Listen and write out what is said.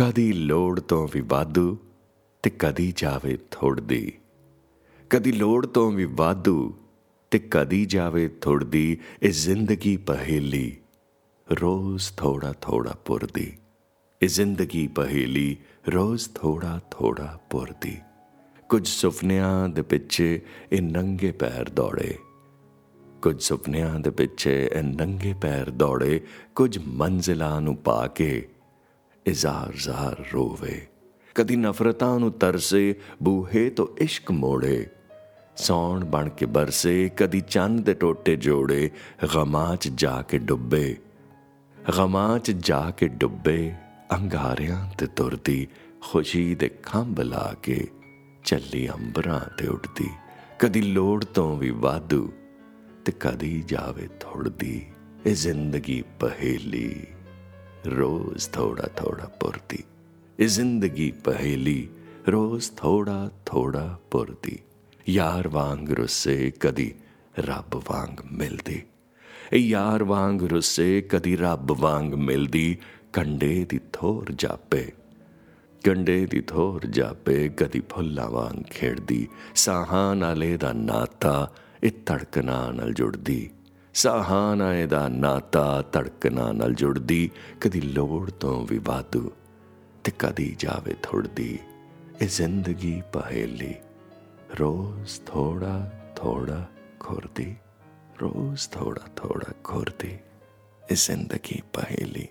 ਕਦੀ ਲੋੜ ਤੋਂ ਵੀ ਵਾਧੂ ਤੇ ਕਦੀ ਜਾਵੇ ਥੋੜਦੀ ਕਦੀ ਲੋੜ ਤੋਂ ਵੀ ਵਾਧੂ ਤੇ ਕਦੀ ਜਾਵੇ ਥੋੜਦੀ ਇਹ ਜ਼ਿੰਦਗੀ ਪਹੇਲੀ, ਰੋਜ਼ ਥੋੜਾ ਥੋੜਾ ਪੁਰਦੀ। ਇਹ ਜ਼ਿੰਦਗੀ ਪਹੇਲੀ, ਰੋਜ਼ ਥੋੜਾ ਥੋੜਾ ਪੁਰਦੀ। ਕੁਝ ਸੁਪਨਿਆਂ ਦੇ ਪਿੱਛੇ ਇਹ ਨੰਗੇ ਪੈਰ ਦੌੜੇ। ਕੁਝ ਸੁਪਨਿਆਂ ਦੇ ਪਿੱਛੇ ਇਹ ਨੰਗੇ ਪੈਰ ਦੌੜੇ, ਕੁਝ ਮੰਜ਼ਿਲਾਂ ਨੂੰ ਪਾ ਕੇ ਇਜ਼ਾਰ ਜ਼ਾਰ ਰੋਵੇ। ਕਦੀ ਨਫ਼ਰਤਾਂ ਨੂੰ ਤਰਸੇ, ਬੂਹੇ ਤੋਂ ਇਸ਼ਕ ਮੋੜੇ। ਸੌਣ ਬਣ ਕੇ ਬਰਸੇ, ਕਦੀ ਚੰਨ ਦੇ ਟੋਟੇ ਜੋੜੇ। ਗਮਾਂ 'ਚ ਜਾ ਕੇ ਡੁੱਬੇ। ਗਮਾਂ 'ਚ ਜਾ ਕੇ ਡੁੱਬੇ, ਅੰਗਾਰਿਆਂ ਤੇ ਤੁਰਦੀ। ਖੁਸ਼ੀ ਦੇ ਖੰਭ ਲਾ ਕੇ ਚੱਲੀ ਅੰਬਰਾਂ ਤੇ ਉੱਡਦੀ। ਕਦੀ ਲੋੜ ਤੋਂ ਵੀ ਵਾਧੂ ਤੇ ਕਦੀ ਜਾਵੇ ਥੋੜਦੀ। ਇਹ ਜ਼ਿੰਦਗੀ ਪਹੇਲੀ। ਰੋਜ਼ ਥੋੜਾ ਥੋੜਾ ਪੁਰਦੀ ਇਹ ਜ਼ਿੰਦਗੀ ਪਹੇਲੀ ਰੋਜ਼ ਥੋੜਾ ਥੋੜਾ ਪੁਰਦੀ ਯਾਰ ਵਾਂਗ ਰੁੱਸੇ ਕਦੀ ਰੱਬ ਵਾਂਗ ਮਿਲਦੀ ਇਹ ਯਾਰ ਵਾਂਗ ਰੁੱਸੇ ਕਦੀ ਰੱਬ ਵਾਂਗ ਮਿਲਦੀ ਕੰਡੇ ਦੀ ਥੋਰ ਜਾਪੇ ਕੰਡੇ ਦੀ ਥੋਰ ਜਾਪੇ ਕਦੀ ਫੁੱਲਾਂ ਵਾਂਗ ਖੇਡਦੀ ਸਾਹਾਂ ਨਾਲੇ ਦਾ ਨਾਤਾ ਇਹ ਧੜਕਣਾ ਨਾਲ ਜੁੜਦੀ ਸਾਹਾਂ ਨਾਲ ਦਾ ਨਾਤਾ ਧੜਕਣਾ ਨਾਲ ਜੁੜਦੀ, ਕਦੀ ਲੋੜ ਤੋਂ ਵੀ ਵਾਧੂ ਤੇ ਕਦੀ ਜਾਵੇ ਥੋੜਦੀ। ਇਹ ਜ਼ਿੰਦਗੀ ਪਹੇਲੀ, ਰੋਜ਼ ਥੋੜਾ ਥੋੜਾ ਖੁਰਦੀ, ਰੋਜ਼ ਥੋੜਾ ਥੋੜਾ ਖੁਰਦੀ, ਇਹ ਜ਼ਿੰਦਗੀ ਪਹੇਲੀ।